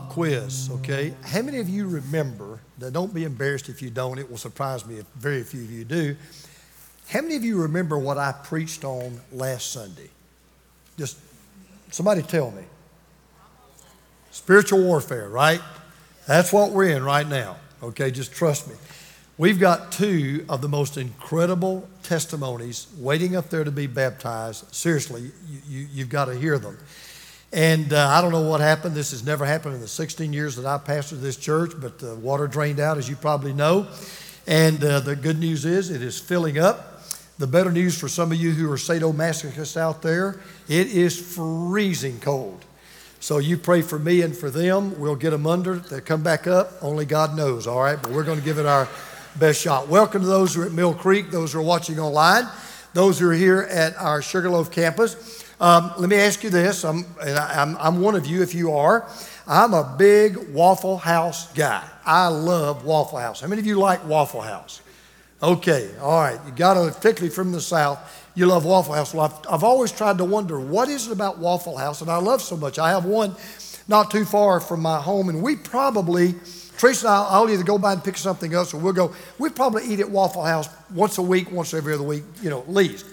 quiz, okay? How many of you remember, now don't be embarrassed if you don't, it will surprise me if very few of you do. How many of you remember what I preached on last Sunday? Just somebody tell me. Spiritual warfare, right? That's what we're in right now, okay? Just trust me. We've got two of the most incredible testimonies waiting up there to be baptized. Seriously, you, you, have got to hear them. And uh, I don't know what happened. This has never happened in the 16 years that I pastored this church, but the water drained out, as you probably know. And uh, the good news is it is filling up. The better news for some of you who are sadomasochists out there, it is freezing cold. So you pray for me and for them. We'll get them under. They'll come back up. Only God knows, all right? But we're going to give it our best shot. Welcome to those who are at Mill Creek, those who are watching online, those who are here at our Sugarloaf campus. Um, let me ask you this, I'm, and I, I'm, I'm one of you if you are. I'm a big Waffle House guy. I love Waffle House. How many of you like Waffle House? Okay, all right. You got to, particularly from the South, you love Waffle House. Well, I've, I've always tried to wonder what is it about Waffle House that I love so much. I have one not too far from my home, and we probably, Teresa and I, I'll either go by and pick something else, or we'll go, we probably eat at Waffle House once a week, once every other week, you know, at least.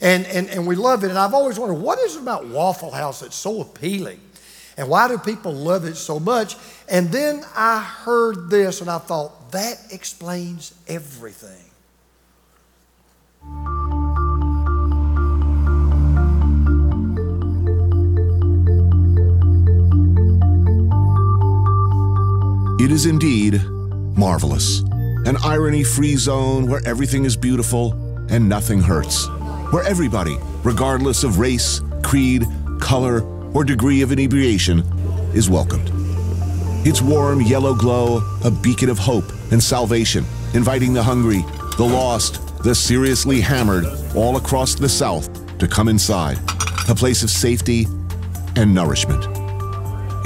And, and, and we love it. And I've always wondered, what is it about Waffle House that's so appealing? And why do people love it so much? And then I heard this and I thought, that explains everything. It is indeed marvelous. An irony free zone where everything is beautiful and nothing hurts where everybody, regardless of race, creed, color, or degree of inebriation, is welcomed. Its warm yellow glow, a beacon of hope and salvation, inviting the hungry, the lost, the seriously hammered all across the South to come inside, a place of safety and nourishment.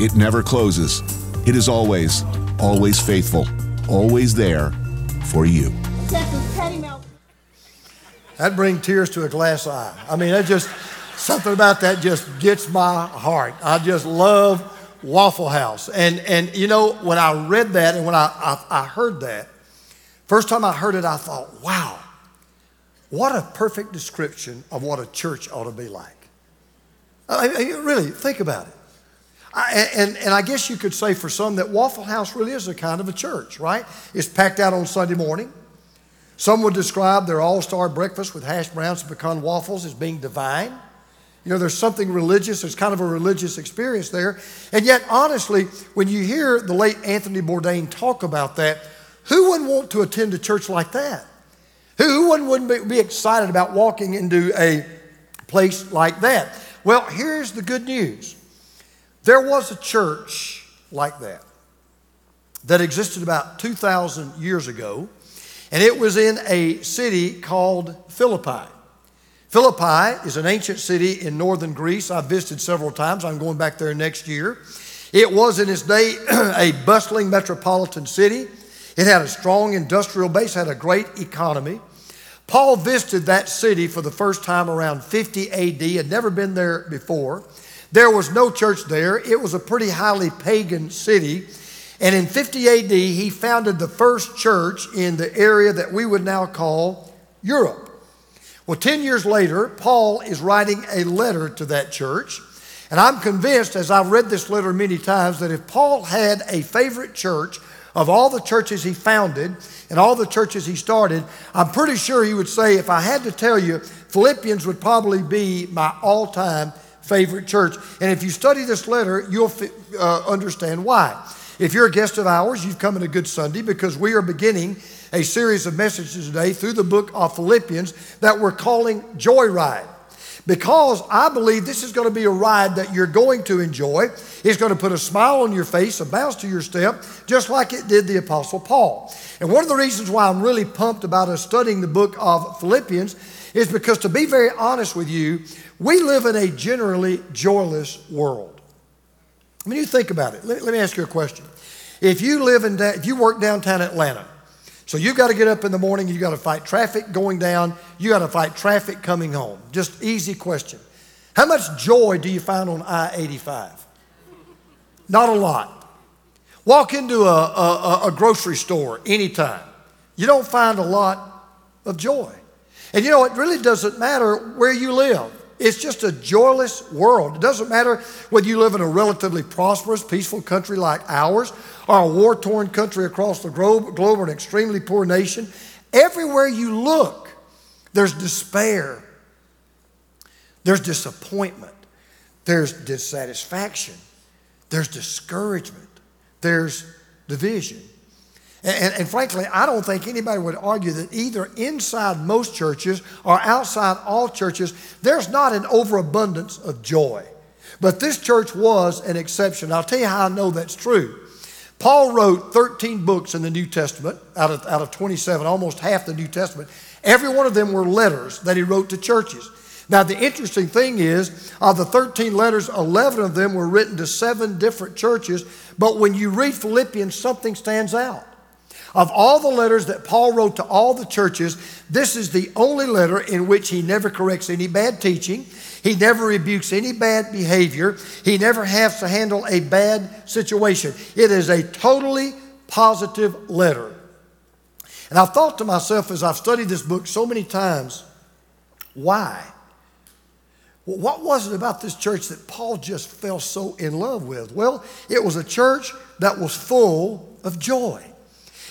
It never closes. It is always, always faithful, always there for you. That brings tears to a glass eye. I mean, that just, something about that just gets my heart. I just love Waffle House. And, and you know, when I read that and when I, I, I heard that, first time I heard it, I thought, wow, what a perfect description of what a church ought to be like. I mean, really, think about it. I, and, and I guess you could say for some that Waffle House really is a kind of a church, right? It's packed out on Sunday morning. Some would describe their all star breakfast with hash browns and pecan waffles as being divine. You know, there's something religious, there's kind of a religious experience there. And yet, honestly, when you hear the late Anthony Bourdain talk about that, who wouldn't want to attend a church like that? Who wouldn't be excited about walking into a place like that? Well, here's the good news there was a church like that that existed about 2,000 years ago and it was in a city called Philippi. Philippi is an ancient city in northern Greece. I've visited several times. I'm going back there next year. It was in its day a bustling metropolitan city. It had a strong industrial base, had a great economy. Paul visited that city for the first time around 50 AD, had never been there before. There was no church there. It was a pretty highly pagan city. And in 50 AD, he founded the first church in the area that we would now call Europe. Well, 10 years later, Paul is writing a letter to that church. And I'm convinced, as I've read this letter many times, that if Paul had a favorite church of all the churches he founded and all the churches he started, I'm pretty sure he would say, if I had to tell you, Philippians would probably be my all time favorite church. And if you study this letter, you'll uh, understand why. If you're a guest of ours, you've come in a good Sunday because we are beginning a series of messages today through the book of Philippians that we're calling Joyride. Because I believe this is going to be a ride that you're going to enjoy. It's going to put a smile on your face, a bounce to your step, just like it did the Apostle Paul. And one of the reasons why I'm really pumped about us studying the book of Philippians is because, to be very honest with you, we live in a generally joyless world. I mean, you think about it. Let, let me ask you a question. If you live in, if you work downtown Atlanta, so you've got to get up in the morning, you've got to fight traffic going down, you got to fight traffic coming home. Just easy question. How much joy do you find on I 85? Not a lot. Walk into a, a, a grocery store anytime. You don't find a lot of joy. And you know, it really doesn't matter where you live. It's just a joyless world. It doesn't matter whether you live in a relatively prosperous, peaceful country like ours or a war torn country across the globe, globe or an extremely poor nation. Everywhere you look, there's despair, there's disappointment, there's dissatisfaction, there's discouragement, there's division. And, and, frankly, I don't think anybody would argue that either inside most churches or outside all churches, there's not an overabundance of joy. But this church was an exception. I'll tell you how I know that's true. Paul wrote 13 books in the New Testament out of, out of 27, almost half the New Testament. Every one of them were letters that he wrote to churches. Now, the interesting thing is, of the 13 letters, 11 of them were written to seven different churches. But when you read Philippians, something stands out. Of all the letters that Paul wrote to all the churches, this is the only letter in which he never corrects any bad teaching. He never rebukes any bad behavior. He never has to handle a bad situation. It is a totally positive letter. And I've thought to myself as I've studied this book so many times, why? Well, what was it about this church that Paul just fell so in love with? Well, it was a church that was full of joy.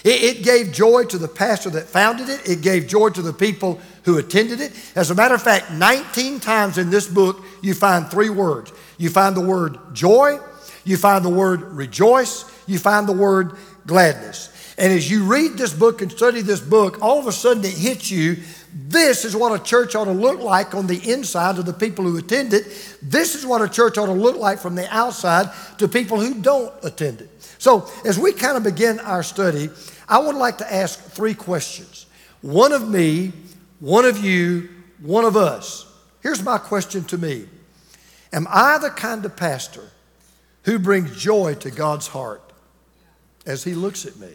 It, it gave joy to the pastor that founded it, it gave joy to the people who attended it. As a matter of fact, 19 times in this book, you find three words you find the word joy, you find the word rejoice, you find the word gladness. And as you read this book and study this book, all of a sudden it hits you. This is what a church ought to look like on the inside to the people who attend it. This is what a church ought to look like from the outside to people who don't attend it. So, as we kind of begin our study, I would like to ask three questions one of me, one of you, one of us. Here's my question to me Am I the kind of pastor who brings joy to God's heart as He looks at me?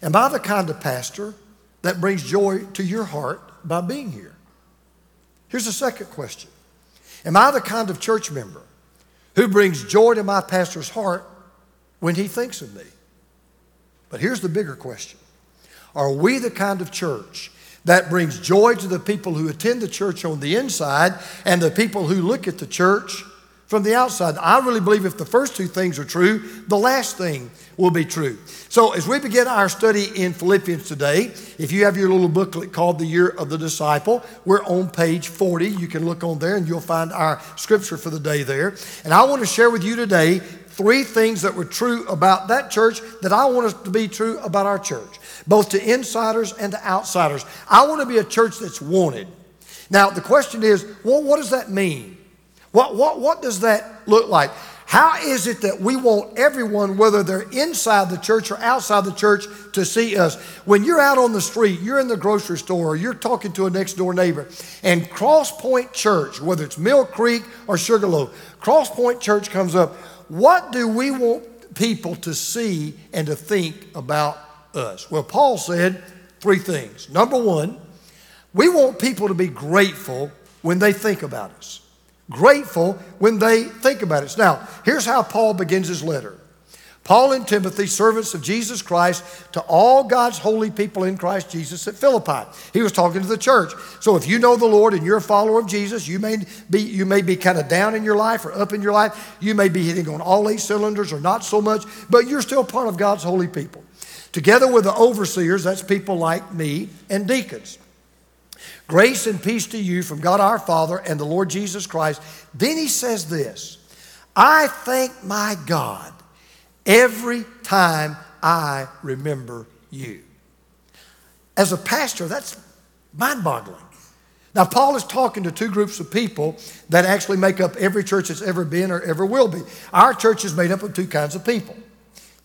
Am I the kind of pastor that brings joy to your heart by being here? Here's the second question Am I the kind of church member who brings joy to my pastor's heart when he thinks of me? But here's the bigger question Are we the kind of church that brings joy to the people who attend the church on the inside and the people who look at the church from the outside? I really believe if the first two things are true, the last thing will be true. So, as we begin our study in Philippians today, if you have your little booklet called The Year of the Disciple, we're on page 40. You can look on there and you'll find our scripture for the day there. And I want to share with you today three things that were true about that church that I want us to be true about our church, both to insiders and to outsiders. I want to be a church that's wanted. Now, the question is, well, what does that mean? What, what, what does that look like? How is it that we want everyone, whether they're inside the church or outside the church, to see us? When you're out on the street, you're in the grocery store, or you're talking to a next door neighbor, and Cross Point Church, whether it's Mill Creek or Sugarloaf, Cross Point Church comes up, what do we want people to see and to think about us? Well, Paul said three things. Number one, we want people to be grateful when they think about us. Grateful when they think about us. Now, here's how Paul begins his letter Paul and Timothy, servants of Jesus Christ, to all God's holy people in Christ Jesus at Philippi. He was talking to the church. So if you know the Lord and you're a follower of Jesus, you may be, you may be kind of down in your life or up in your life. You may be hitting on all eight cylinders or not so much, but you're still part of God's holy people. Together with the overseers, that's people like me, and deacons. Grace and peace to you from God our Father and the Lord Jesus Christ. Then he says this I thank my God every time I remember you. As a pastor, that's mind boggling. Now, Paul is talking to two groups of people that actually make up every church that's ever been or ever will be. Our church is made up of two kinds of people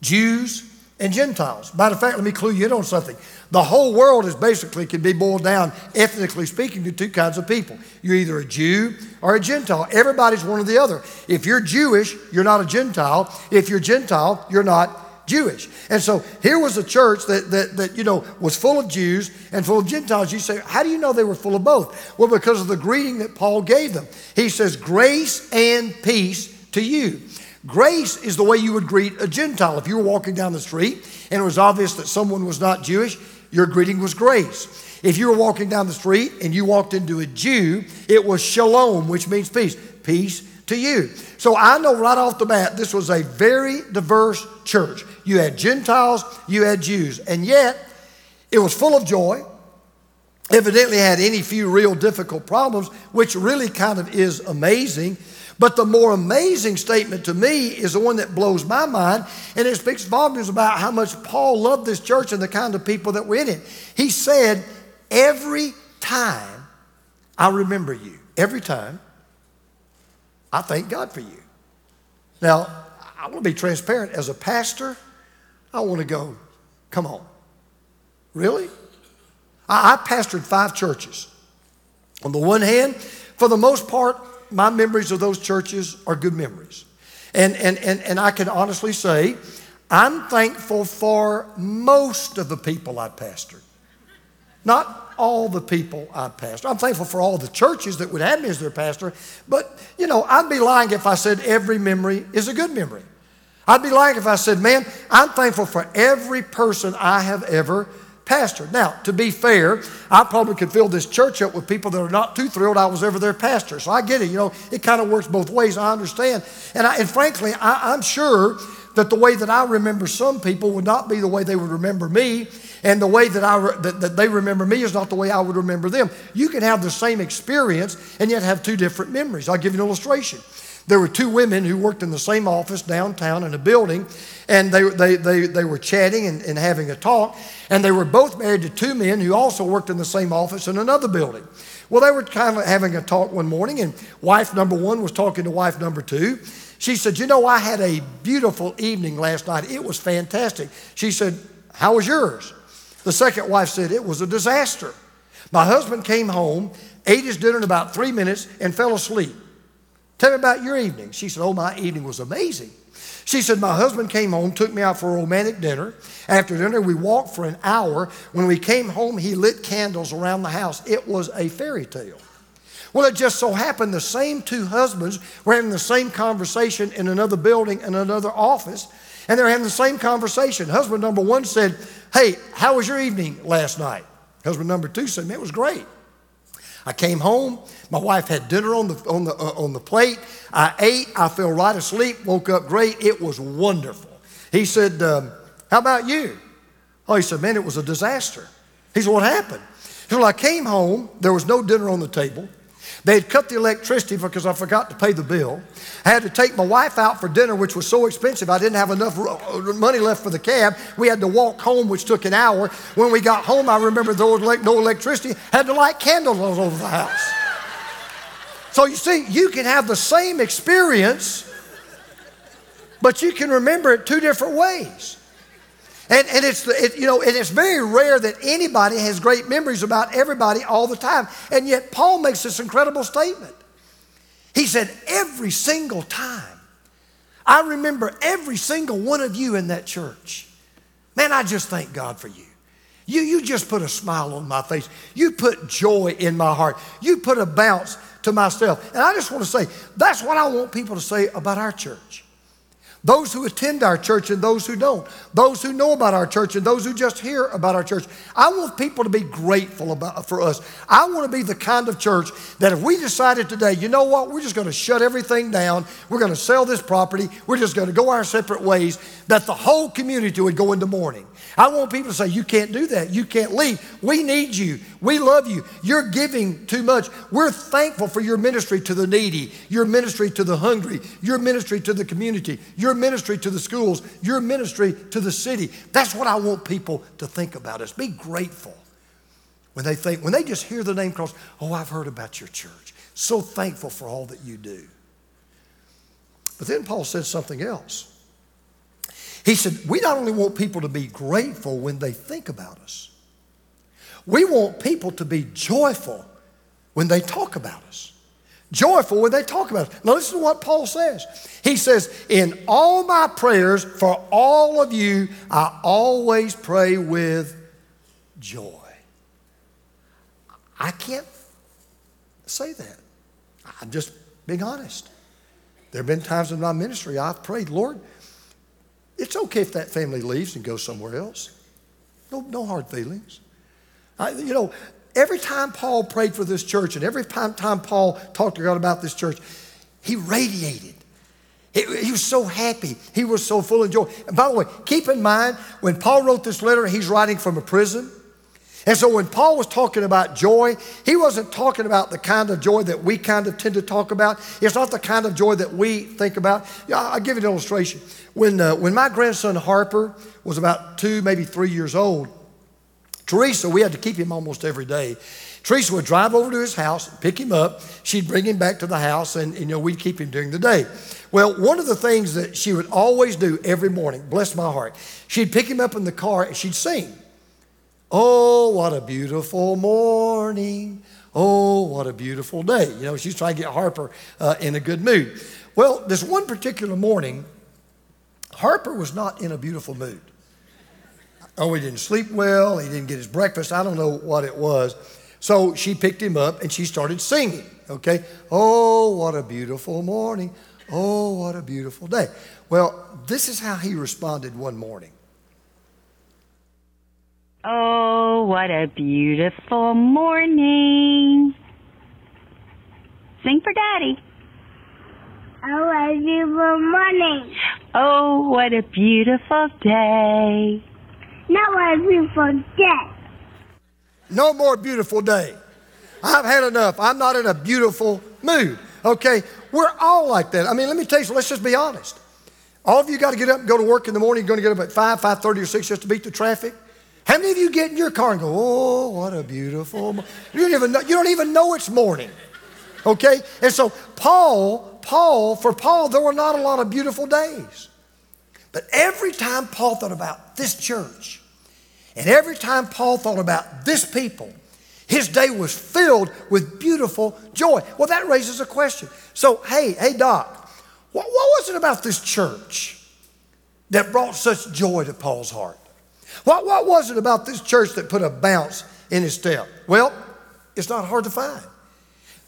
Jews and Gentiles. Matter of fact, let me clue you in on something. The whole world is basically can be boiled down, ethnically speaking, to two kinds of people. You're either a Jew or a Gentile. Everybody's one or the other. If you're Jewish, you're not a Gentile. If you're Gentile, you're not Jewish. And so here was a church that, that, that you know was full of Jews and full of Gentiles. You say, how do you know they were full of both? Well, because of the greeting that Paul gave them. He says, grace and peace to you. Grace is the way you would greet a Gentile. If you were walking down the street and it was obvious that someone was not Jewish, your greeting was grace. If you were walking down the street and you walked into a Jew, it was shalom, which means peace. Peace to you. So I know right off the bat, this was a very diverse church. You had Gentiles, you had Jews, and yet it was full of joy. Evidently, had any few real difficult problems, which really kind of is amazing. But the more amazing statement to me is the one that blows my mind, and it speaks volumes about how much Paul loved this church and the kind of people that were in it. He said, Every time I remember you, every time, I thank God for you. Now, I want to be transparent. As a pastor, I want to go, come on. Really? I, pastored five churches. On the one hand, for the most part, my memories of those churches are good memories. And, and, and, and I can honestly say, I'm thankful for most of the people I pastored. Not all the people I pastored. I'm thankful for all the churches that would have me as their pastor, but you know, I'd be lying if I said every memory is a good memory. I'd be lying if I said, man, I'm thankful for every person I have ever pastored. Now, to be fair, I probably could fill this church up with people that are not too thrilled I was ever their pastor. So I get it. You know, it kind of works both ways. I understand. And, I, and frankly, I, I'm sure that the way that I remember some people would not be the way they would remember me. And the way that, I, that, that they remember me is not the way I would remember them. You can have the same experience and yet have two different memories. I'll give you an illustration. There were two women who worked in the same office downtown in a building, and they, they, they, they were chatting and, and having a talk, and they were both married to two men who also worked in the same office in another building. Well, they were kind of having a talk one morning, and wife number one was talking to wife number two. She said, You know, I had a beautiful evening last night. It was fantastic. She said, How was yours? The second wife said, It was a disaster. My husband came home, ate his dinner in about three minutes, and fell asleep. Tell me about your evening. She said, Oh, my evening was amazing. She said, My husband came home, took me out for a romantic dinner. After dinner, we walked for an hour. When we came home, he lit candles around the house. It was a fairy tale. Well, it just so happened the same two husbands were having the same conversation in another building, in another office, and they're having the same conversation. Husband number one said, Hey, how was your evening last night? Husband number two said, Man, it was great. I came home. My wife had dinner on the, on the, uh, on the plate. I ate. I fell right asleep. Woke up great. It was wonderful. He said, um, How about you? Oh, he said, Man, it was a disaster. He said, What happened? He said, well, I came home. There was no dinner on the table. They had cut the electricity because I forgot to pay the bill. I had to take my wife out for dinner, which was so expensive, I didn't have enough uh, money left for the cab. We had to walk home, which took an hour. When we got home, I remember there was no electricity, had to light candles all over the house. So you see, you can have the same experience, but you can remember it two different ways. And, and it's, it, you know, and it's very rare that anybody has great memories about everybody all the time. And yet, Paul makes this incredible statement. He said, Every single time, I remember every single one of you in that church. Man, I just thank God for you. You, you just put a smile on my face. You put joy in my heart. You put a bounce to myself. And I just want to say, that's what I want people to say about our church. Those who attend our church and those who don't. Those who know about our church and those who just hear about our church. I want people to be grateful about, for us. I want to be the kind of church that if we decided today, you know what, we're just going to shut everything down, we're going to sell this property, we're just going to go our separate ways, that the whole community would go into mourning. I want people to say, You can't do that. You can't leave. We need you. We love you. You're giving too much. We're thankful for your ministry to the needy, your ministry to the hungry, your ministry to the community, your ministry to the schools, your ministry to the city. That's what I want people to think about us. Be grateful when they think, when they just hear the name cross, oh, I've heard about your church. So thankful for all that you do. But then Paul said something else. He said, We not only want people to be grateful when they think about us, we want people to be joyful when they talk about us. Joyful when they talk about us. Now, listen to what Paul says. He says, In all my prayers for all of you, I always pray with joy. I can't say that. I'm just being honest. There have been times in my ministry I've prayed, Lord, it's okay if that family leaves and goes somewhere else. No, no hard feelings. I, you know, every time Paul prayed for this church and every time, time Paul talked to God about this church, he radiated. He, he, was so happy. He was so full of joy. And by the way, keep in mind, when Paul wrote this letter, he's writing from a prison. And so when Paul was talking about joy, he wasn't talking about the kind of joy that we kind of tend to talk about. It's not the kind of joy that we think about. I'll give you an illustration. When, uh, when my grandson Harper was about two, maybe three years old, Teresa, we had to keep him almost every day. Teresa would drive over to his house, pick him up. She'd bring him back to the house, and, and you know we'd keep him during the day. Well, one of the things that she would always do every morning, bless my heart, she'd pick him up in the car and she'd sing. Oh, what a beautiful morning. Oh, what a beautiful day. You know, she's trying to get Harper uh, in a good mood. Well, this one particular morning, Harper was not in a beautiful mood. Oh, he didn't sleep well. He didn't get his breakfast. I don't know what it was. So she picked him up and she started singing. Okay. Oh, what a beautiful morning. Oh, what a beautiful day. Well, this is how he responded one morning. Oh, what a beautiful morning. Sing for Daddy. Oh, what a beautiful morning. Oh, what a beautiful day. What a beautiful day. No more beautiful day. I've had enough. I'm not in a beautiful mood. Okay? We're all like that. I mean, let me tell you, let's just be honest. All of you got to get up and go to work in the morning. You're going to get up at 5, 5.30 or 6 just to beat the traffic. How many of you get in your car and go, oh, what a beautiful morning. You don't even know, you don't even know it's morning. Okay? And so Paul, Paul, for Paul, there were not a lot of beautiful days. But every time Paul thought about this church, and every time Paul thought about this people, his day was filled with beautiful joy. Well, that raises a question. So, hey, hey, Doc, what, what was it about this church that brought such joy to Paul's heart? What, what was it about this church that put a bounce in his step? Well, it's not hard to find.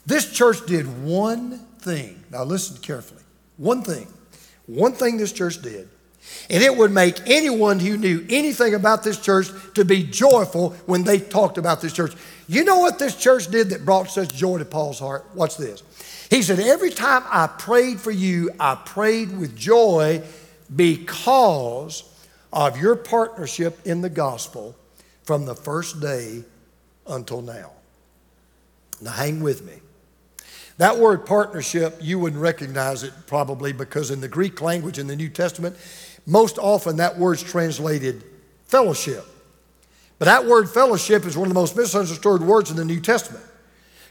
This church did one thing. Now, listen carefully. One thing. One thing this church did. And it would make anyone who knew anything about this church to be joyful when they talked about this church. You know what this church did that brought such joy to Paul's heart? Watch this. He said, Every time I prayed for you, I prayed with joy because of your partnership in the gospel from the first day until now. Now, hang with me. That word partnership, you wouldn't recognize it probably because in the Greek language in the New Testament, most often that word's translated fellowship. But that word fellowship is one of the most misunderstood words in the New Testament.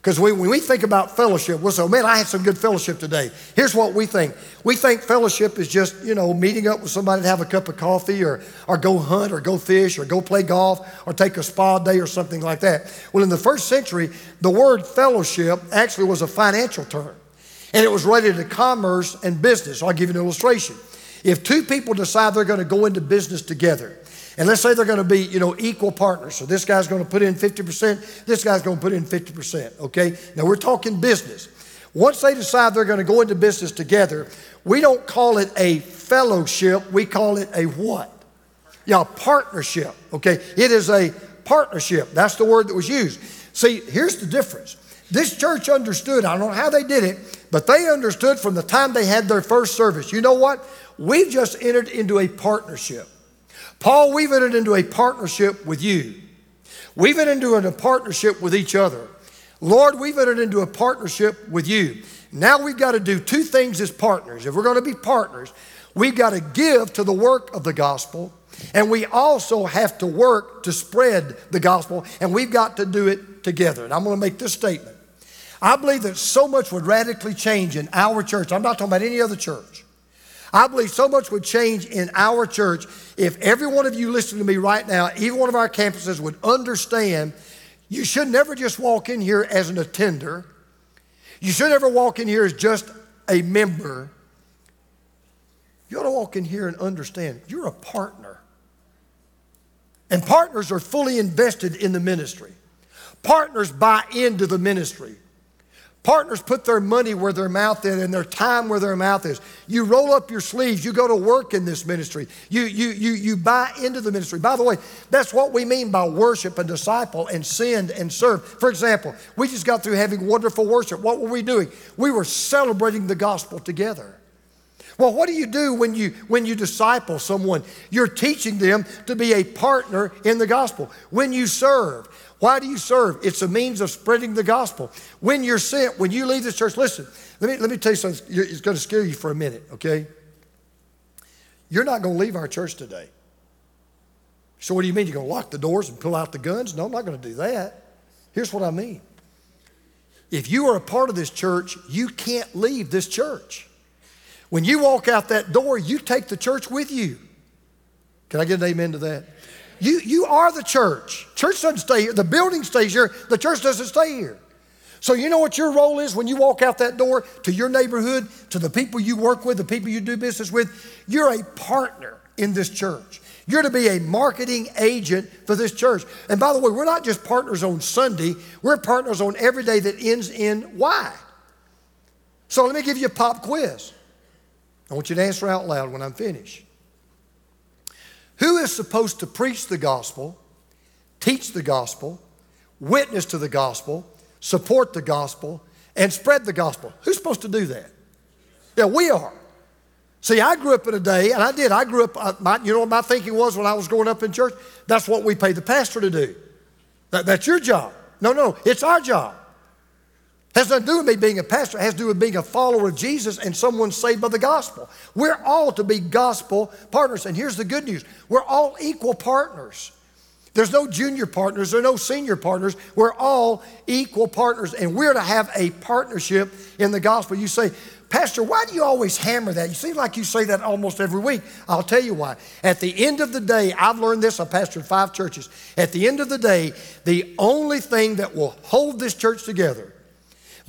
Because when we think about fellowship, we'll say, man, I had some good fellowship today. Here's what we think. We think fellowship is just, you know, meeting up with somebody to have a cup of coffee or, or go hunt or go fish or go play golf or take a spa day or something like that. Well, in the first century, the word fellowship actually was a financial term. And it was related to commerce and business. I'll give you an illustration. If two people decide they're going to go into business together, and let's say they're going to be, you know, equal partners. So this guy's going to put in 50%, this guy's going to put in 50%, okay? Now we're talking business. Once they decide they're going to go into business together, we don't call it a fellowship, we call it a what? Yeah, partnership, okay? It is a partnership. That's the word that was used. See, here's the difference. This church understood, I don't know how they did it, but they understood from the time they had their first service. You know what? We've just entered into a partnership. Paul, we've entered into a partnership with you. We've entered into a partnership with each other. Lord, we've entered into a partnership with you. Now we've got to do two things as partners. If we're going to be partners, we've got to give to the work of the gospel, and we also have to work to spread the gospel, and we've got to do it together. And I'm going to make this statement. I believe that so much would radically change in our church. I'm not talking about any other church. I believe so much would change in our church if every one of you listening to me right now, even one of our campuses, would understand you should never just walk in here as an attender. You should never walk in here as just a member. You ought to walk in here and understand you're a partner. And partners are fully invested in the ministry. Partners buy into the ministry. Partners put their money where their mouth is and their time where their mouth is. You roll up your sleeves, you go to work in this ministry, you, you, you, you buy into the ministry. By the way, that's what we mean by worship and disciple and send and serve. For example, we just got through having wonderful worship. What were we doing? We were celebrating the gospel together. Well, what do you do when you when you disciple someone? You're teaching them to be a partner in the gospel. When you serve, why do you serve? It's a means of spreading the gospel. When you're sent, when you leave this church, listen, let me, let me tell you something. It's going to scare you for a minute, okay? You're not going to leave our church today. So, what do you mean? You're going to lock the doors and pull out the guns? No, I'm not going to do that. Here's what I mean. If you are a part of this church, you can't leave this church. When you walk out that door, you take the church with you. Can I get an amen to that? You, you are the church. Church doesn't stay here. The building stays here. The church doesn't stay here. So you know what your role is when you walk out that door to your neighborhood, to the people you work with, the people you do business with? You're a partner in this church. You're to be a marketing agent for this church. And by the way, we're not just partners on Sunday, we're partners on every day that ends in Y. So let me give you a pop quiz. I want you to answer out loud when I'm finished. Who is supposed to preach the gospel, teach the gospel, witness to the gospel, support the gospel, and spread the gospel? Who's supposed to do that? Yeah, we are. See, I grew up in a day, and I did. I grew up, uh, my, you know what my thinking was when I was growing up in church? That's what we pay the pastor to do. That, that's your job. No, no, it's our job. Has nothing to do with me being a pastor. It has to do with being a follower of Jesus and someone saved by the gospel. We're all to be gospel partners. And here's the good news we're all equal partners. There's no junior partners, there are no senior partners. We're all equal partners, and we're to have a partnership in the gospel. You say, Pastor, why do you always hammer that? You seem like you say that almost every week. I'll tell you why. At the end of the day, I've learned this, I pastored five churches. At the end of the day, the only thing that will hold this church together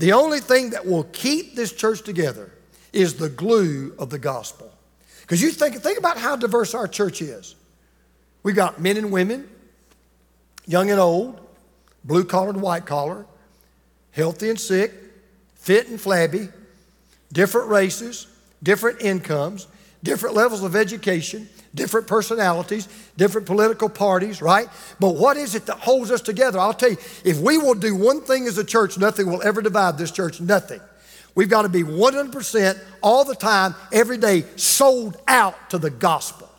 the only thing that will keep this church together is the glue of the gospel. Because you think, think about how diverse our church is. We've got men and women, young and old, blue collar and white collar, healthy and sick, fit and flabby, different races, different incomes, different levels of education, different personalities, different political parties, right? But what is it that holds us together? I'll tell you, if we will do one thing as a church, nothing will ever divide this church, nothing. We've got to be 100% all the time, every day, sold out to the gospel.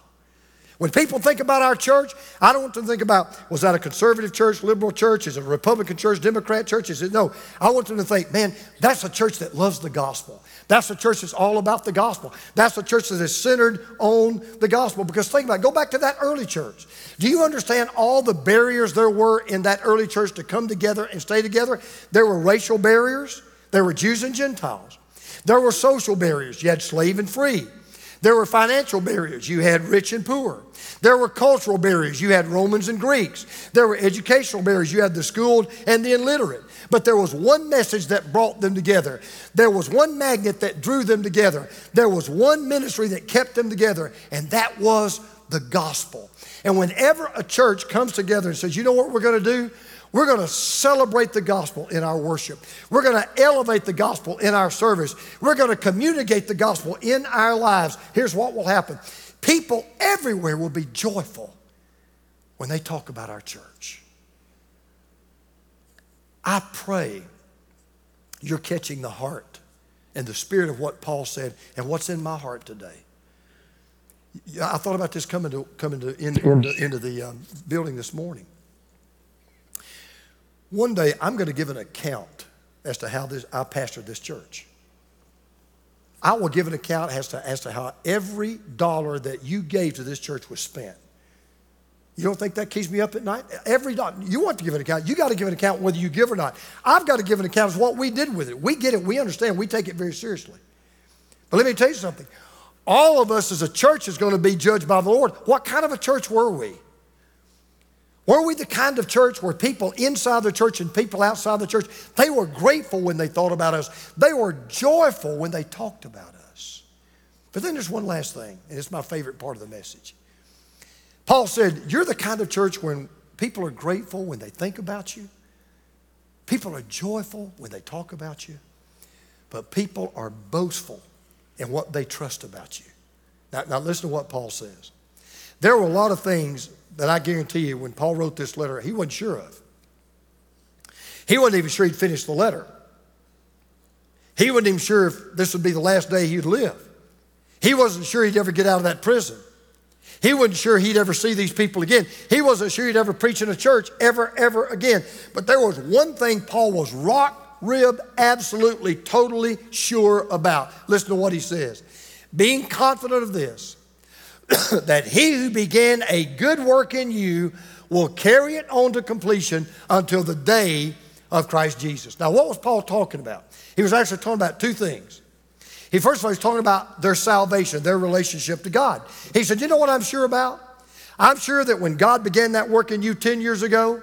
When people think about our church, I don't want them to think about was that a conservative church, liberal church, is it a Republican church, Democrat church? Is it no? I want them to think, man, that's a church that loves the gospel. That's a church that's all about the gospel. That's a church that is centered on the gospel. Because think about it, go back to that early church. Do you understand all the barriers there were in that early church to come together and stay together? There were racial barriers, there were Jews and Gentiles. There were social barriers. You had slave and free. There were financial barriers. You had rich and poor. There were cultural barriers. You had Romans and Greeks. There were educational barriers. You had the schooled and the illiterate. But there was one message that brought them together. There was one magnet that drew them together. There was one ministry that kept them together, and that was the gospel. And whenever a church comes together and says, you know what we're going to do? We're going to celebrate the gospel in our worship. We're going to elevate the gospel in our service. We're going to communicate the gospel in our lives. Here's what will happen people everywhere will be joyful when they talk about our church. I pray you're catching the heart and the spirit of what Paul said and what's in my heart today. I thought about this coming to coming to in, into, into the um, building this morning. One day I'm going to give an account as to how this I pastored this church. I will give an account as to, as to how every dollar that you gave to this church was spent. You don't think that keeps me up at night? Every dollar, you want to give an account. You got to give an account whether you give or not. I've got to give an account as what we did with it. We get it, we understand, we take it very seriously. But let me tell you something. All of us as a church is going to be judged by the Lord. What kind of a church were we? Were we the kind of church where people inside the church and people outside the church, they were grateful when they thought about us. They were joyful when they talked about us. But then there's one last thing, and it's my favorite part of the message. Paul said, You're the kind of church when people are grateful when they think about you. People are joyful when they talk about you, but people are boastful in what they trust about you. Now, now listen to what Paul says. There were a lot of things that I guarantee you when Paul wrote this letter, he wasn't sure of. He wasn't even sure he'd finish the letter. He wasn't even sure if this would be the last day he'd live. He wasn't sure he'd ever get out of that prison. He wasn't sure he'd ever see these people again. He wasn't sure he'd ever preach in a church ever, ever again. But there was one thing Paul was rock rib, absolutely, totally sure about. Listen to what he says. Being confident of this, that he who began a good work in you will carry it on to completion until the day of Christ Jesus. Now, what was Paul talking about? He was actually talking about two things. He first of all, he's talking about their salvation, their relationship to God. He said, You know what I'm sure about? I'm sure that when God began that work in you 10 years ago,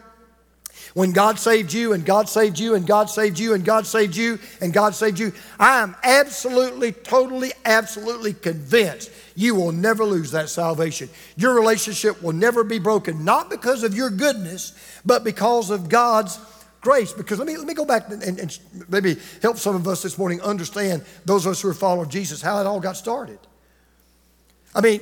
when God saved you and God saved you and God saved you and God saved you and God saved you, I am absolutely, totally, absolutely convinced you will never lose that salvation. Your relationship will never be broken, not because of your goodness, but because of God's grace. Because let me, let me go back and, and, maybe help some of us this morning understand, those of us who are following Jesus, how it all got started. I mean,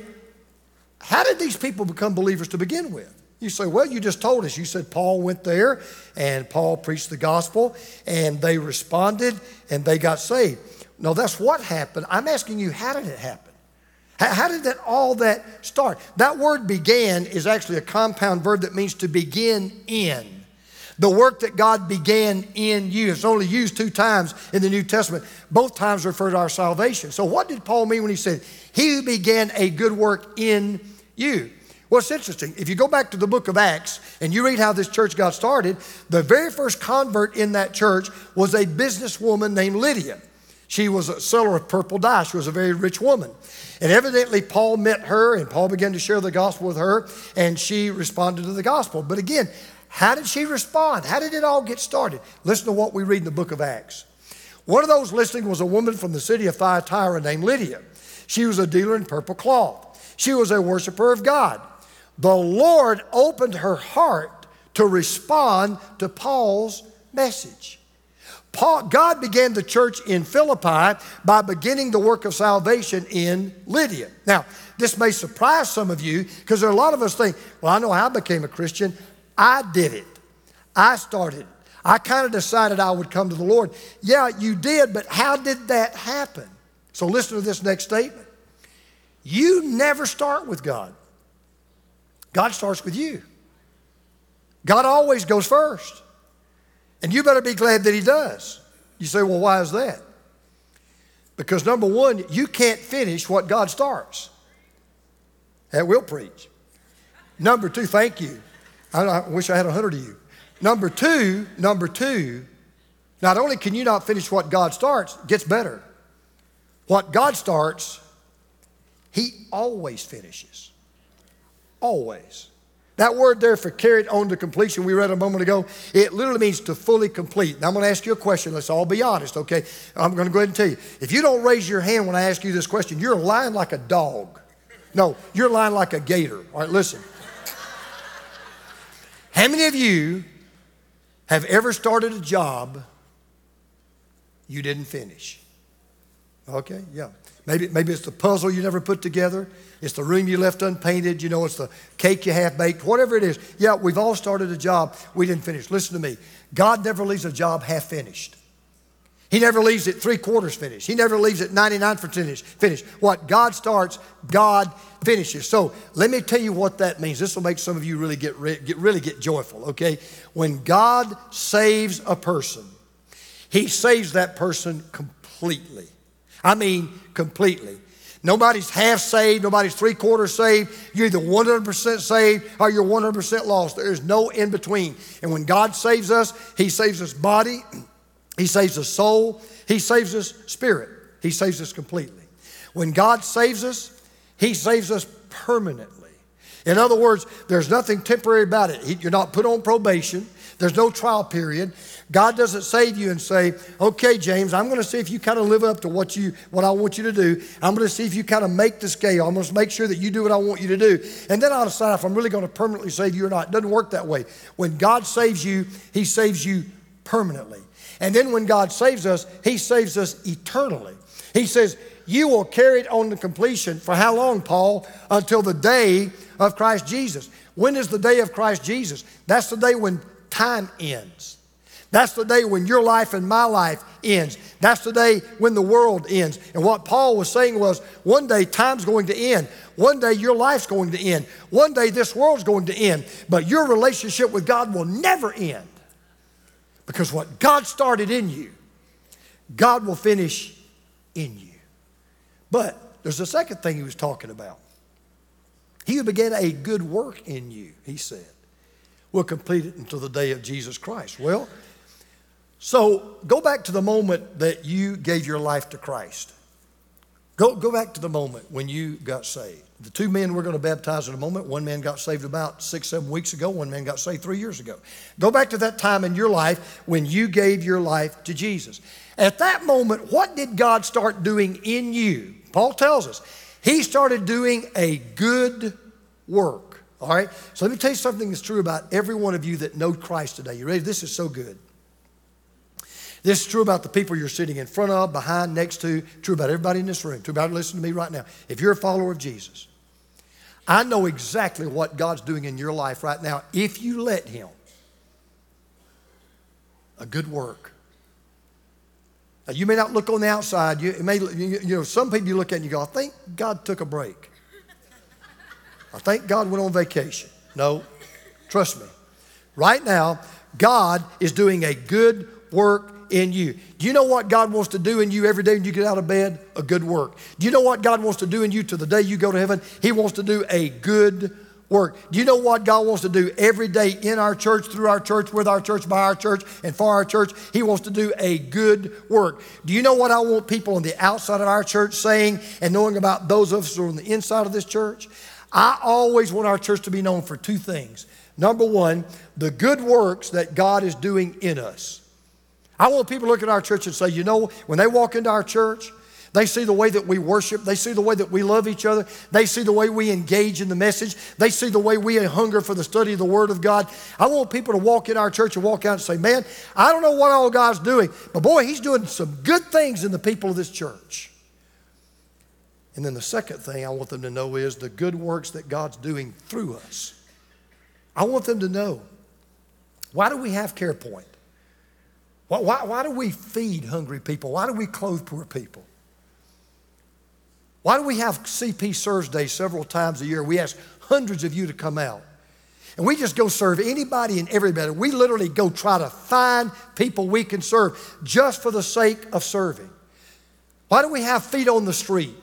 how did these people become believers to begin with? You say, well, you just told us. You said Paul went there and Paul preached the gospel and they responded and they got saved. No, that's what happened. I'm asking you, how did it happen? How, did that all that start? That word began is actually a compound verb that means to begin in. The work that God began in you. It's only used two times in the New Testament. Both times refer to our salvation. So, what did Paul mean when he said, He began a good work in you? Well, it's interesting. If you go back to the book of Acts and you read how this church got started, the very first convert in that church was a businesswoman named Lydia. She was a seller of purple dye. She was a very rich woman. And evidently, Paul met her and Paul began to share the gospel with her, and she responded to the gospel. But again, how did she respond? How did it all get started? Listen to what we read in the book of Acts. One of those listening was a woman from the city of Thyatira named Lydia. She was a dealer in purple cloth. She was a worshiper of God. The Lord opened her heart to respond to Paul's message. Paul, God began the church in Philippi by beginning the work of salvation in Lydia. Now, this may surprise some of you because there are a lot of us think, well, I know how I became a Christian. I did it. I started. I kind of decided I would come to the Lord. Yeah, you did, but how did that happen? So listen to this next statement. You never start with God. God starts with you. God always goes first. And you better be glad that He does. You say, well, why is that? Because number one, you can't finish what God starts. That will preach. Number two, thank you. I, I wish I had a hundred of you. Number two, number two, not only can you not finish what God starts, gets better. What God starts, He always finishes. Always. That word there for carried on to completion, we read a moment ago, it literally means to fully complete. Now I'm going to ask you a question. Let's all be honest, okay? I'm going to go ahead and tell you. If you don't raise your hand when I ask you this question, you're lying like a dog. No, you're lying like a gator. All right, listen. How many of you have ever started a job you didn't finish? Okay, yeah. Maybe, maybe it's the puzzle you never put together. It's the room you left unpainted. You know, it's the cake you half baked, whatever it is. Yeah, we've all started a job we didn't finish. Listen to me. God never leaves a job half finished. He never leaves it three quarters finished. He never leaves it 99% finished. What God starts, God finishes. So let me tell you what that means. This will make some of you really get, get really get joyful, okay? When God saves a person, he saves that person completely. I mean, completely. Nobody's half saved, nobody's three quarters saved. You're either 100% saved or you're 100% lost. There is no in between. And when God saves us, He saves us body, he saves us soul. He saves us spirit. He saves us completely. When God saves us, He saves us permanently. In other words, there's nothing temporary about it. You're not put on probation. There's no trial period. God doesn't save you and say, "Okay, James, I'm going to see if you kind of live up to what you what I want you to do. I'm going to see if you kind of make the scale. I'm going to make sure that you do what I want you to do, and then I'll decide if I'm really going to permanently save you or not." It doesn't work that way. When God saves you, He saves you permanently. And then when God saves us, He saves us eternally. He says, You will carry it on to completion for how long, Paul? Until the day of Christ Jesus. When is the day of Christ Jesus? That's the day when time ends. That's the day when your life and my life ends. That's the day when the world ends. And what Paul was saying was one day time's going to end. One day your life's going to end. One day this world's going to end. But your relationship with God will never end. Because what God started in you, God will finish in you. But there's a second thing he was talking about. He began a good work in you, he said, will complete it until the day of Jesus Christ. Well, so go back to the moment that you gave your life to Christ. Go, go back to the moment when you got saved. The two men we're going to baptize in a moment, one man got saved about six, seven weeks ago, one man got saved three years ago. Go back to that time in your life when you gave your life to Jesus. At that moment, what did God start doing in you? Paul tells us he started doing a good work. All right? So let me tell you something that's true about every one of you that know Christ today. You ready? This is so good. This is true about the people you're sitting in front of, behind, next to, true about everybody in this room, true about listening to me right now. If you're a follower of Jesus, I know exactly what God's doing in your life right now if you let Him. A good work. Now, you may not look on the outside. You, may, you, you know, some people you look at and you go, I think God took a break. I think God went on vacation. No, trust me. Right now, God is doing a good work in you. Do you know what God wants to do in you every day when you get out of bed? A good work. Do you know what God wants to do in you to the day you go to heaven? He wants to do a good work. Do you know what God wants to do every day in our church, through our church, with our church, by our church, and for our church? He wants to do a good work. Do you know what I want people on the outside of our church saying and knowing about those of us who are on the inside of this church? I always want our church to be known for two things. Number one, the good works that God is doing in us. I want people to look at our church and say, you know, when they walk into our church, they see the way that we worship. They see the way that we love each other. They see the way we engage in the message. They see the way we hunger for the study of the Word of God. I want people to walk in our church and walk out and say, Man, I don't know what all God's doing, but boy, He's doing some good things in the people of this church. And then the second thing I want them to know is the good works that God's doing through us. I want them to know why do we have CarePoint? Why, why, why do we feed hungry people? Why do we clothe poor people? Why do we have CP Serves Day several times a year? We ask hundreds of you to come out. And we just go serve anybody and everybody. We literally go try to find people we can serve just for the sake of serving. Why do we have feet on the street?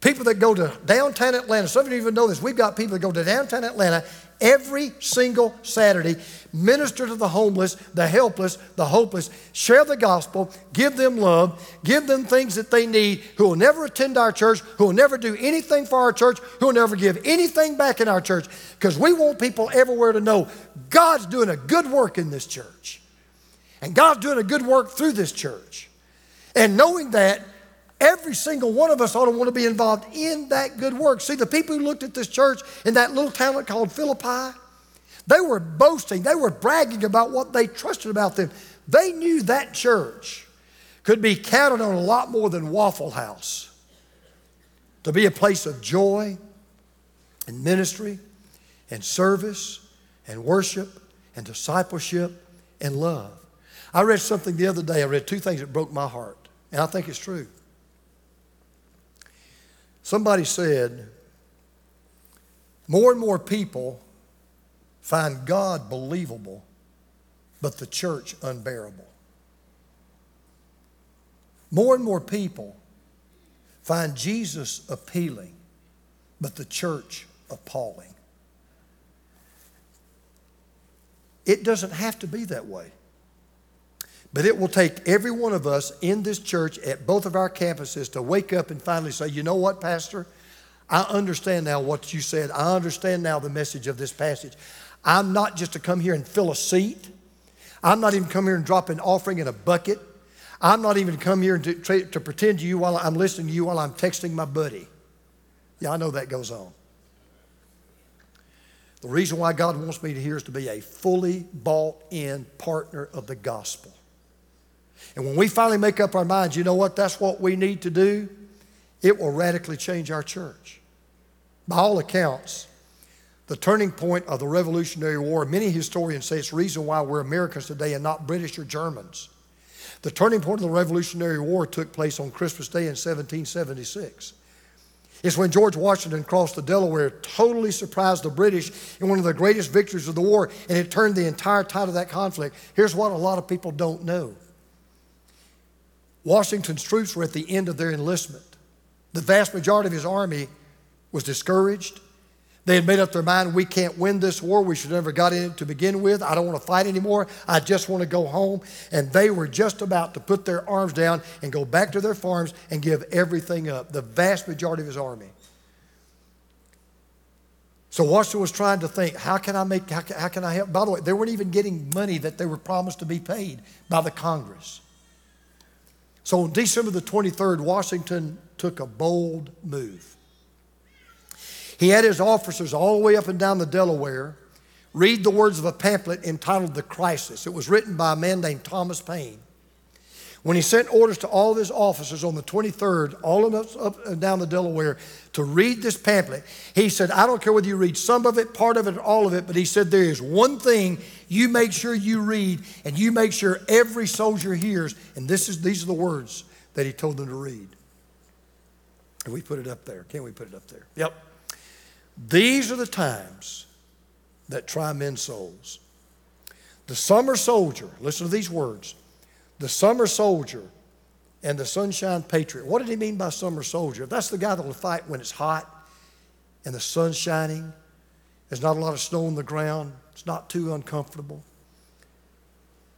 People that go to downtown Atlanta, some of you even know this. We've got people that go to downtown Atlanta every single Saturday, minister to the homeless, the helpless, the hopeless, share the gospel, give them love, give them things that they need, who will never attend our church, who will never do anything for our church, who will never give anything back in our church, because we want people everywhere to know God's doing a good work in this church. And God's doing a good work through this church. And knowing that, Every single one of us ought to want to be involved in that good work. See, the people who looked at this church in that little town called Philippi, they were boasting, they were bragging about what they trusted about them. They knew that church could be counted on a lot more than Waffle House to be a place of joy and ministry and service and worship and discipleship and love. I read something the other day. I read two things that broke my heart, and I think it's true. Somebody said, more and more people find God believable, but the church unbearable. More and more people find Jesus appealing, but the church appalling. It doesn't have to be that way. But it will take every one of us in this church at both of our campuses to wake up and finally say, you know what, Pastor? I understand now what you said. I understand now the message of this passage. I'm not just to come here and fill a seat. I'm not even come here and drop an offering in a bucket. I'm not even come here to, to pretend to you while I'm listening to you while I'm texting my buddy. Yeah, I know that goes on. The reason why God wants me to here is to be a fully bought in partner of the gospel. And when we finally make up our minds, you know what, that's what we need to do, it will radically change our church. By all accounts, the turning point of the Revolutionary War, many historians say it's the reason why we're Americans today and not British or Germans. The turning point of the Revolutionary War took place on Christmas Day in 1776. It's when George Washington crossed the Delaware, totally surprised the British in one of the greatest victories of the war, and it turned the entire tide of that conflict. Here's what a lot of people don't know Washington's troops were at the end of their enlistment. The vast majority of his army was discouraged. They had made up their mind, we can't win this war. We should never got in it to begin with. I don't want to fight anymore. I just want to go home. And they were just about to put their arms down and go back to their farms and give everything up, the vast majority of his army. So Washington was trying to think, how can I make, how can, how can I help? By the way, they weren't even getting money that they were promised to be paid by the Congress. So on December the 23rd, Washington took a bold move. He had his officers all the way up and down the Delaware read the words of a pamphlet entitled The Crisis. It was written by a man named Thomas Paine. When he sent orders to all of his officers on the 23rd, all of us up and down the Delaware, to read this pamphlet, he said, I don't care whether you read some of it, part of it, or all of it, but he said, there is one thing you make sure you read, and you make sure every soldier hears. And this is, these are the words that he told them to read. And we put it up there. Can we put it up there? Yep. These are the times that try men's souls. The summer soldier, listen to these words the summer soldier and the sunshine patriot. What did he mean by summer soldier? That's the guy that will fight when it's hot and the sun's shining, there's not a lot of snow on the ground, it's not too uncomfortable.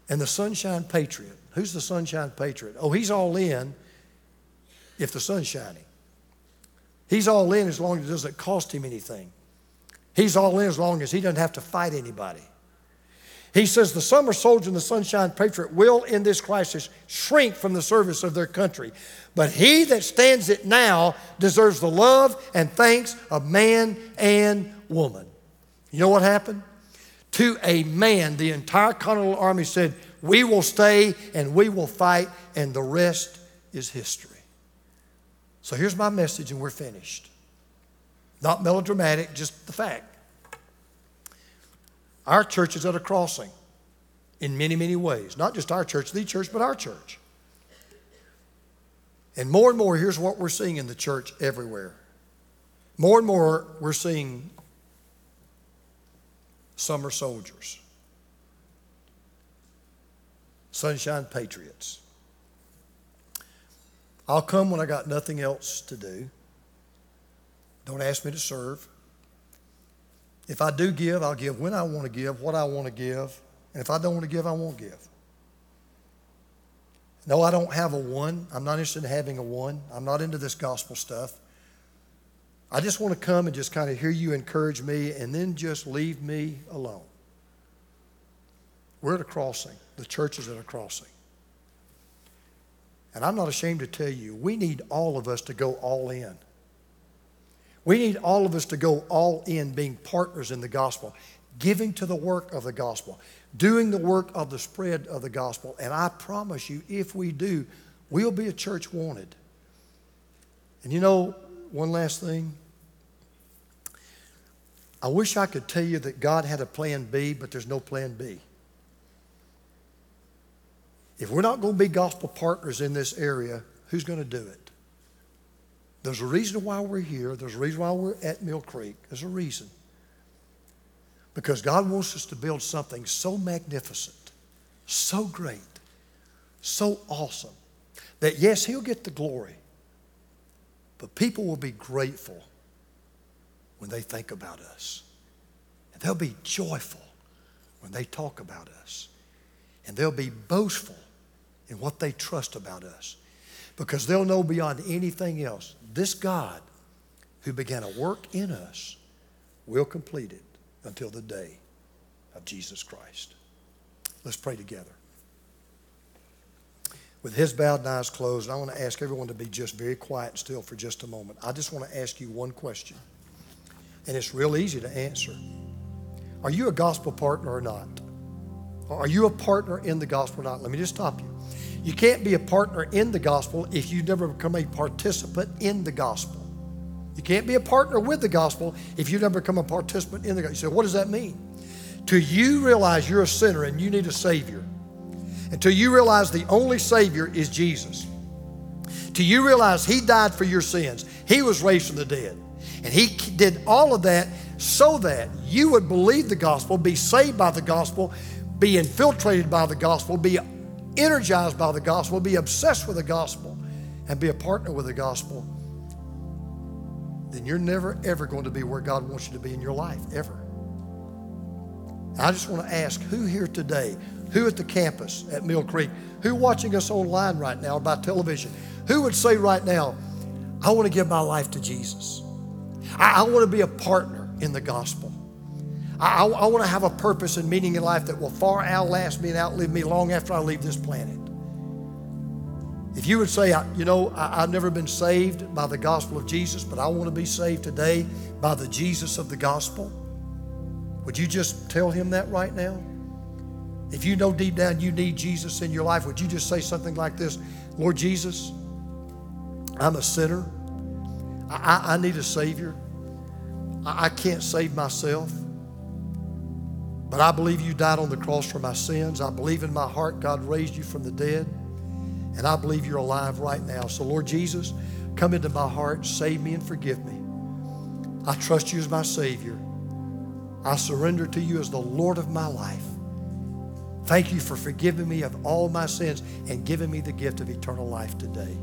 And the sunshine patriot. Who's the sunshine patriot? Oh, he's all in if the sun's shining. He's all in as long as it doesn't cost him anything. He's all in as long as he doesn't have to fight anybody. He says the summer soldier and the sunshine patriot will, in this crisis, shrink from the service of their country. But he that stands it now deserves the love and thanks of man and woman. You know what happened? To a man, the entire Continental Army said, We will stay and we will fight, and the rest is history. So here's my message, and we're finished. Not melodramatic, just the fact. Our church is at a crossing in many, many ways. Not just our church, the church, but our church. And more and more, here's what we're seeing in the church everywhere. More and more, we're seeing summer soldiers, sunshine patriots. I'll come when I got nothing else to do. Don't ask me to serve. If I do give, I'll give when I want to give, what I want to give. And if I don't want to give, I won't give. No, I don't have a one. I'm not interested in having a one. I'm not into this gospel stuff. I just want to come and just kind of hear you encourage me and then just leave me alone. We're at a crossing. The church is at a crossing. And I'm not ashamed to tell you, we need all of us to go all in. We need all of us to go all in, being partners in the gospel, giving to the work of the gospel, doing the work of the spread of the gospel. And I promise you, if we do, we'll be a church wanted. And you know, one last thing. I wish I could tell you that God had a plan B, but there's no plan B. If we're not going to be gospel partners in this area, who's going to do it? There's a reason why we're here. There's a reason why we're at Mill Creek. There's a reason. Because God wants us to build something so magnificent, so great, so awesome, that yes, He'll get the glory, but people will be grateful when they think about us. And they'll be joyful when they talk about us. And they'll be boastful in what they trust about us. Because they'll know beyond anything else, this God who began a work in us will complete it until the day of Jesus Christ. Let's pray together. With his bowed and eyes closed, I want to ask everyone to be just very quiet and still for just a moment. I just want to ask you one question, and it's real easy to answer. Are you a gospel partner or not? Are you a partner in the gospel or not? Let me just stop you. You can't be a partner in the gospel if you never become a participant in the gospel. You can't be a partner with the gospel if you've never become a participant in the gospel. You say, what does that mean? Till you realize you're a sinner and you need a Savior, until you realize the only Savior is Jesus, till you realize He died for your sins, He was raised from the dead, and He did all of that so that you would believe the gospel, be saved by the gospel, be infiltrated by the gospel, be energized by the gospel, be obsessed with the gospel, and be a partner with the gospel, then you're never, ever going to be where God wants you to be in your life, ever. I just want to ask who here today, who at the campus at Mill Creek, who watching us online right now by television, who would say right now, I want to give my life to Jesus? I, I want to be a partner in the gospel. I, I, I want to have a purpose and meaning in life that will far outlast me and outlive me long after I leave this planet. If you would say, you know, I, have never been saved by the gospel of Jesus, but I want to be saved today by the Jesus of the gospel, would you just tell him that right now? If you know deep down you need Jesus in your life, would you just say something like this Lord Jesus, I'm a sinner. I, I need a Savior. I, I can't save myself. But I believe you died on the cross for my sins. I believe in my heart God raised you from the dead. And I believe you're alive right now. So, Lord Jesus, come into my heart, save me, and forgive me. I trust you as my Savior. I surrender to you as the Lord of my life. Thank you for forgiving me of all my sins and giving me the gift of eternal life today.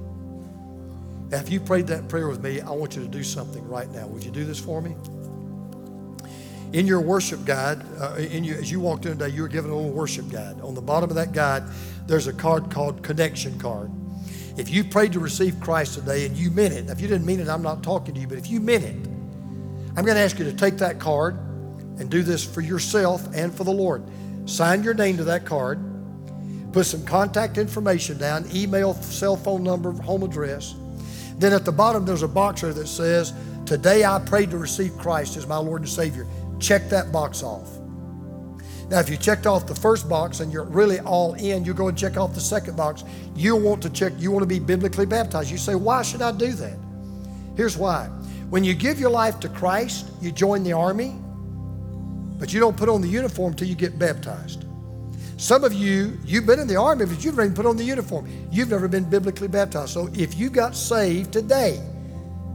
Now, if you prayed that prayer with me, I want you to do something right now. Would you do this for me? In your worship guide, uh, in your, as you walked in today, you were given a little worship guide. On the bottom of that guide, there's a card called Connection Card. If you prayed to receive Christ today and you meant it, if you didn't mean it, I'm not talking to you, but if you meant it, I'm going to ask you to take that card and do this for yourself and for the Lord. Sign your name to that card, put some contact information down email, cell phone number, home address. Then at the bottom, there's a box there that says, Today I prayed to receive Christ as my Lord and Savior. Check that box off. Now, if you checked off the first box and you're really all in, you go and check off the second box. You want to check, you want to be biblically baptized. You say, Why should I do that? Here's why. When you give your life to Christ, you join the army, but you don't put on the uniform until you get baptized. Some of you, you've been in the army, but you've never even put on the uniform. You've never been biblically baptized. So if you got saved today,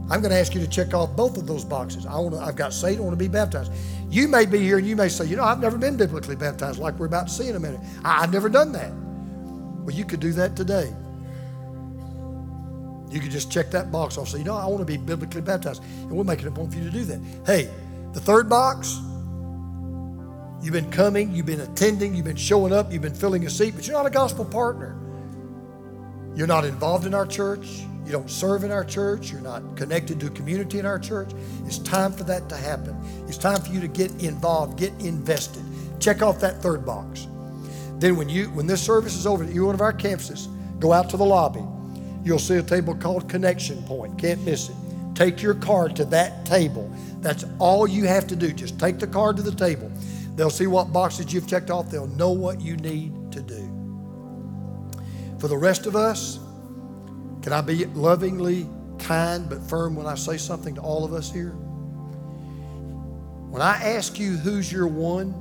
I'm going to ask you to check off both of those boxes. I want to, I've got saved, I want to be baptized. You may be here and you may say, you know, I've never been biblically baptized like we're about to see in a minute. I, have never done that. Well, you could do that today. You could just check that box off. Say, you know, I want to be biblically baptized. And we'll make it a point for you to do that. Hey, the third box, You've been coming, you've been attending, you've been showing up, you've been filling a seat, but you're not a gospel partner. You're not involved in our church. You don't serve in our church. You're not connected to a community in our church. It's time for that to happen. It's time for you to get involved, get invested. Check off that third box. Then when you when this service is over at one of our campuses, go out to the lobby. You'll see a table called Connection Point. Can't miss it. Take your card to that table. That's all you have to do. Just take the card to the table. They'll see what boxes you've checked off. They'll know what you need to do. For the rest of us, can I be lovingly kind but firm when I say something to all of us here? When I ask you who's your one,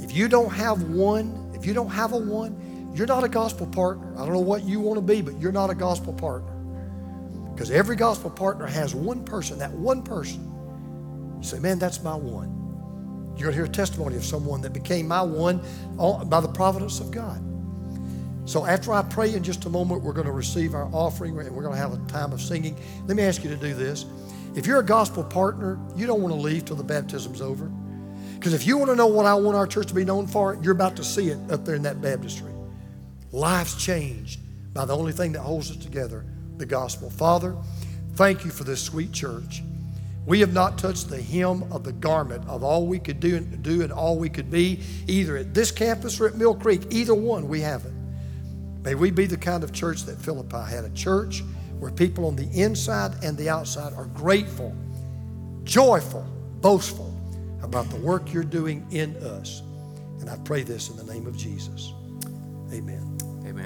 if you don't have one, if you don't have a one, you're not a gospel partner. I don't know what you want to be, but you're not a gospel partner. Because every gospel partner has one person, that one person. You say, man, that's my one. You're going to hear a testimony of someone that became my one uh, by the providence of God. So after I pray in just a moment, we're going to receive our offering and we're going to have a time of singing. Let me ask you to do this. If you're a gospel partner, you don't want to leave till the baptism's over. Because if you want to know what I want our church to be known for, you're about to see it up there in that baptistry. Lives changed by the only thing that holds us together the gospel. Father, thank you for this sweet church. We have not touched the hem of the garment of all we could do, do and all we could be, either at this campus or at Mill Creek. Either one, we haven't. May we be the kind of church that Philippi had a church where people on the inside and the outside are grateful, joyful, boastful about the work you're doing in us. And I pray this in the name of Jesus. Amen.